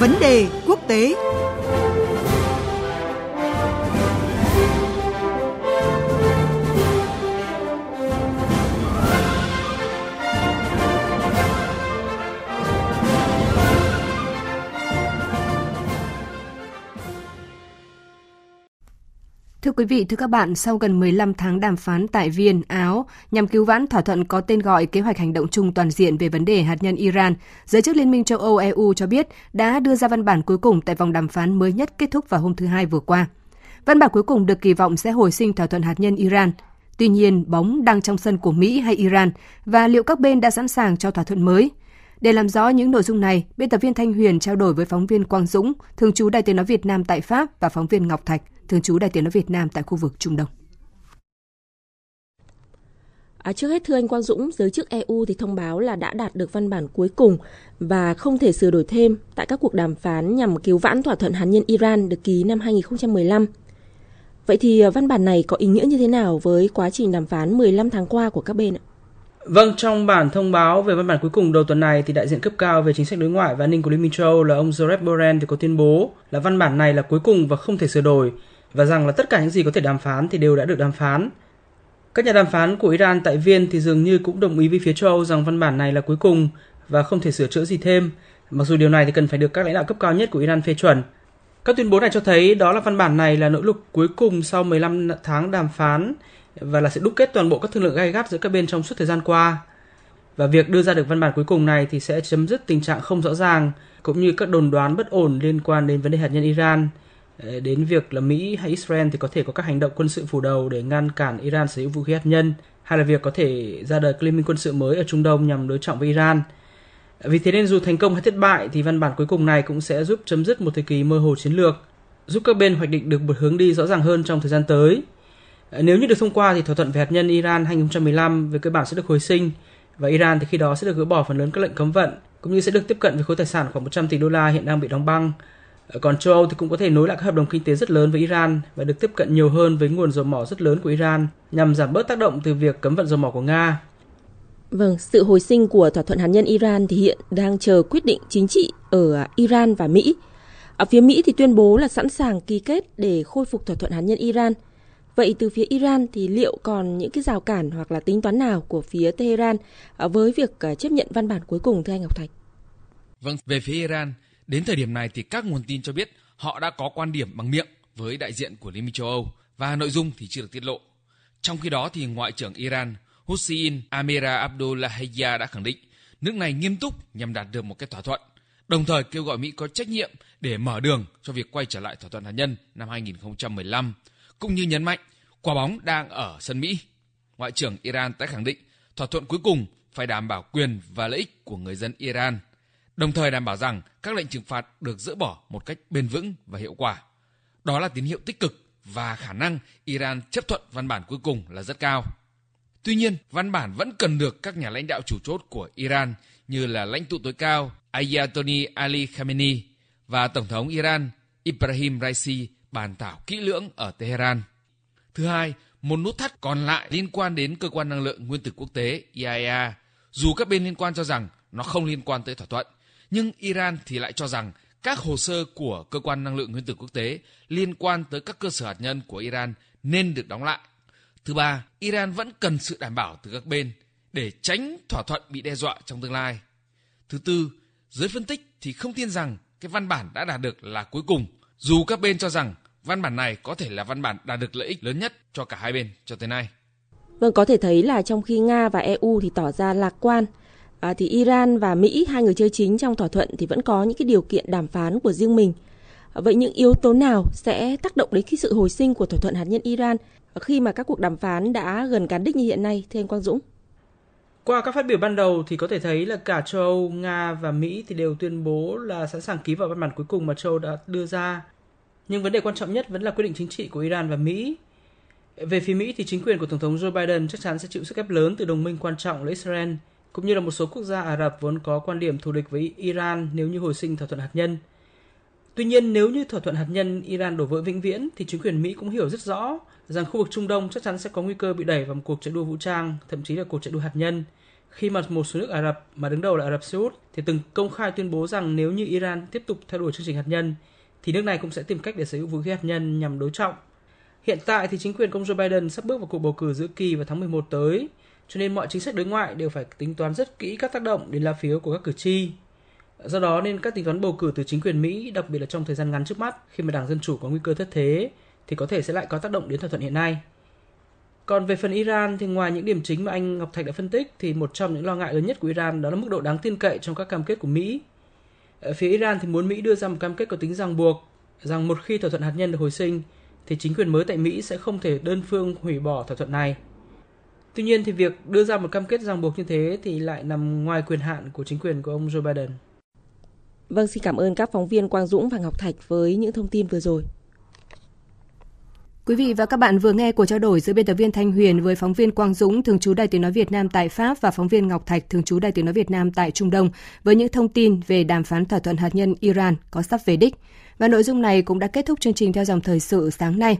Vấn đề quốc tế. Thưa quý vị, thưa các bạn, sau gần 15 tháng đàm phán tại Viên, Áo nhằm cứu vãn thỏa thuận có tên gọi Kế hoạch hành động chung toàn diện về vấn đề hạt nhân Iran, giới chức Liên minh châu Âu EU cho biết đã đưa ra văn bản cuối cùng tại vòng đàm phán mới nhất kết thúc vào hôm thứ Hai vừa qua. Văn bản cuối cùng được kỳ vọng sẽ hồi sinh thỏa thuận hạt nhân Iran. Tuy nhiên, bóng đang trong sân của Mỹ hay Iran và liệu các bên đã sẵn sàng cho thỏa thuận mới? Để làm rõ những nội dung này, biên tập viên Thanh Huyền trao đổi với phóng viên Quang Dũng, thường trú Đài tiếng nói Việt Nam tại Pháp và phóng viên Ngọc Thạch, thường trú Đài tiếng nói Việt Nam tại khu vực Trung Đông. À, trước hết thưa anh Quang Dũng, giới chức EU thì thông báo là đã đạt được văn bản cuối cùng và không thể sửa đổi thêm tại các cuộc đàm phán nhằm cứu vãn thỏa thuận hạt nhân Iran được ký năm 2015. Vậy thì à, văn bản này có ý nghĩa như thế nào với quá trình đàm phán 15 tháng qua của các bên ạ? Vâng, trong bản thông báo về văn bản cuối cùng đầu tuần này thì đại diện cấp cao về chính sách đối ngoại và an ninh của Liên minh châu Âu là ông Joseph Borrell thì có tuyên bố là văn bản này là cuối cùng và không thể sửa đổi và rằng là tất cả những gì có thể đàm phán thì đều đã được đàm phán. Các nhà đàm phán của Iran tại Viên thì dường như cũng đồng ý với phía châu Âu rằng văn bản này là cuối cùng và không thể sửa chữa gì thêm, mặc dù điều này thì cần phải được các lãnh đạo cấp cao nhất của Iran phê chuẩn. Các tuyên bố này cho thấy đó là văn bản này là nỗ lực cuối cùng sau 15 tháng đàm phán và là sẽ đúc kết toàn bộ các thương lượng gay gắt giữa các bên trong suốt thời gian qua. Và việc đưa ra được văn bản cuối cùng này thì sẽ chấm dứt tình trạng không rõ ràng cũng như các đồn đoán bất ổn liên quan đến vấn đề hạt nhân Iran Ờ, đến việc là Mỹ hay Israel thì có thể có các hành động quân sự phủ đầu để ngăn cản Iran sở hữu vũ khí hạt nhân hay là việc có thể ra đời liên minh quân sự mới ở Trung Đông nhằm đối trọng với Iran. Ờ, vì thế nên dù thành công hay thất bại thì văn bản cuối cùng này cũng sẽ giúp chấm dứt một thời kỳ mơ hồ chiến lược, giúp các bên hoạch định được một hướng đi rõ ràng hơn trong thời gian tới. Ờ, nếu như được thông qua thì thỏa thuận về hạt nhân Iran 2015 về cơ bản sẽ được hồi sinh và Iran thì khi đó sẽ được gỡ bỏ phần lớn các lệnh cấm vận cũng như sẽ được tiếp cận với khối tài sản khoảng 100 tỷ đô la hiện đang bị đóng băng. Ờ, còn châu Âu thì cũng có thể nối lại các hợp đồng kinh tế rất lớn với Iran và được tiếp cận nhiều hơn với nguồn dầu mỏ rất lớn của Iran nhằm giảm bớt tác động từ việc cấm vận dầu mỏ của Nga. Vâng, sự hồi sinh của thỏa thuận hạt nhân Iran thì hiện đang chờ quyết định chính trị ở Iran và Mỹ. Ở phía Mỹ thì tuyên bố là sẵn sàng ký kết để khôi phục thỏa thuận hạt nhân Iran – Vậy từ phía Iran thì liệu còn những cái rào cản hoặc là tính toán nào của phía Tehran à, với việc à, chấp nhận văn bản cuối cùng thưa anh Ngọc Thạch? Vâng, về phía Iran, đến thời điểm này thì các nguồn tin cho biết họ đã có quan điểm bằng miệng với đại diện của Liên minh châu Âu và nội dung thì chưa được tiết lộ. Trong khi đó thì Ngoại trưởng Iran Hussein Amira Abdullahia đã khẳng định nước này nghiêm túc nhằm đạt được một cái thỏa thuận, đồng thời kêu gọi Mỹ có trách nhiệm để mở đường cho việc quay trở lại thỏa thuận hạt nhân năm 2015 cũng như nhấn mạnh quả bóng đang ở sân Mỹ. Ngoại trưởng Iran tái khẳng định thỏa thuận cuối cùng phải đảm bảo quyền và lợi ích của người dân Iran, đồng thời đảm bảo rằng các lệnh trừng phạt được dỡ bỏ một cách bền vững và hiệu quả. Đó là tín hiệu tích cực và khả năng Iran chấp thuận văn bản cuối cùng là rất cao. Tuy nhiên, văn bản vẫn cần được các nhà lãnh đạo chủ chốt của Iran như là lãnh tụ tối cao Ayatollah Ali Khamenei và Tổng thống Iran Ibrahim Raisi bàn thảo kỹ lưỡng ở Tehran. Thứ hai, một nút thắt còn lại liên quan đến cơ quan năng lượng nguyên tử quốc tế IAEA. Dù các bên liên quan cho rằng nó không liên quan tới thỏa thuận, nhưng Iran thì lại cho rằng các hồ sơ của cơ quan năng lượng nguyên tử quốc tế liên quan tới các cơ sở hạt nhân của Iran nên được đóng lại. Thứ ba, Iran vẫn cần sự đảm bảo từ các bên để tránh thỏa thuận bị đe dọa trong tương lai. Thứ tư, giới phân tích thì không tin rằng cái văn bản đã đạt được là cuối cùng dù các bên cho rằng văn bản này có thể là văn bản đạt được lợi ích lớn nhất cho cả hai bên cho tới nay. Vâng, có thể thấy là trong khi Nga và EU thì tỏ ra lạc quan, à, thì Iran và Mỹ, hai người chơi chính trong thỏa thuận thì vẫn có những cái điều kiện đàm phán của riêng mình. À, vậy những yếu tố nào sẽ tác động đến cái sự hồi sinh của thỏa thuận hạt nhân Iran khi mà các cuộc đàm phán đã gần cán đích như hiện nay, thưa anh Quang Dũng? Qua các phát biểu ban đầu thì có thể thấy là cả châu Âu, Nga và Mỹ thì đều tuyên bố là sẵn sàng ký vào văn bản cuối cùng mà châu Âu đã đưa ra. Nhưng vấn đề quan trọng nhất vẫn là quyết định chính trị của Iran và Mỹ. Về phía Mỹ thì chính quyền của Tổng thống Joe Biden chắc chắn sẽ chịu sức ép lớn từ đồng minh quan trọng là Israel, cũng như là một số quốc gia Ả Rập vốn có quan điểm thù địch với Iran nếu như hồi sinh thỏa thuận hạt nhân. Tuy nhiên, nếu như thỏa thuận hạt nhân Iran đổ vỡ vĩnh viễn thì chính quyền Mỹ cũng hiểu rất rõ rằng khu vực Trung Đông chắc chắn sẽ có nguy cơ bị đẩy vào một cuộc chạy đua vũ trang, thậm chí là cuộc chạy đua hạt nhân khi mà một số nước Ả Rập mà đứng đầu là Ả Rập Xê Út thì từng công khai tuyên bố rằng nếu như Iran tiếp tục theo đuổi chương trình hạt nhân thì nước này cũng sẽ tìm cách để sở hữu vũ khí hạt nhân nhằm đối trọng. Hiện tại thì chính quyền công Joe Biden sắp bước vào cuộc bầu cử giữa kỳ vào tháng 11 tới, cho nên mọi chính sách đối ngoại đều phải tính toán rất kỹ các tác động đến lá phiếu của các cử tri. Do đó nên các tính toán bầu cử từ chính quyền Mỹ, đặc biệt là trong thời gian ngắn trước mắt khi mà Đảng Dân Chủ có nguy cơ thất thế, thì có thể sẽ lại có tác động đến thỏa thuận hiện nay. Còn về phần Iran thì ngoài những điểm chính mà anh Ngọc Thạch đã phân tích thì một trong những lo ngại lớn nhất của Iran đó là mức độ đáng tin cậy trong các cam kết của Mỹ. Ở phía Iran thì muốn Mỹ đưa ra một cam kết có tính ràng buộc rằng một khi thỏa thuận hạt nhân được hồi sinh thì chính quyền mới tại Mỹ sẽ không thể đơn phương hủy bỏ thỏa thuận này. Tuy nhiên thì việc đưa ra một cam kết ràng buộc như thế thì lại nằm ngoài quyền hạn của chính quyền của ông Joe Biden. Vâng, xin cảm ơn các phóng viên Quang Dũng và Ngọc Thạch với những thông tin vừa rồi. Quý vị và các bạn vừa nghe cuộc trao đổi giữa biên tập viên Thanh Huyền với phóng viên Quang Dũng, thường trú Đài Tiếng nói Việt Nam tại Pháp và phóng viên Ngọc Thạch, thường trú Đài Tiếng nói Việt Nam tại Trung Đông với những thông tin về đàm phán thỏa thuận hạt nhân Iran có sắp về đích. Và nội dung này cũng đã kết thúc chương trình theo dòng thời sự sáng nay.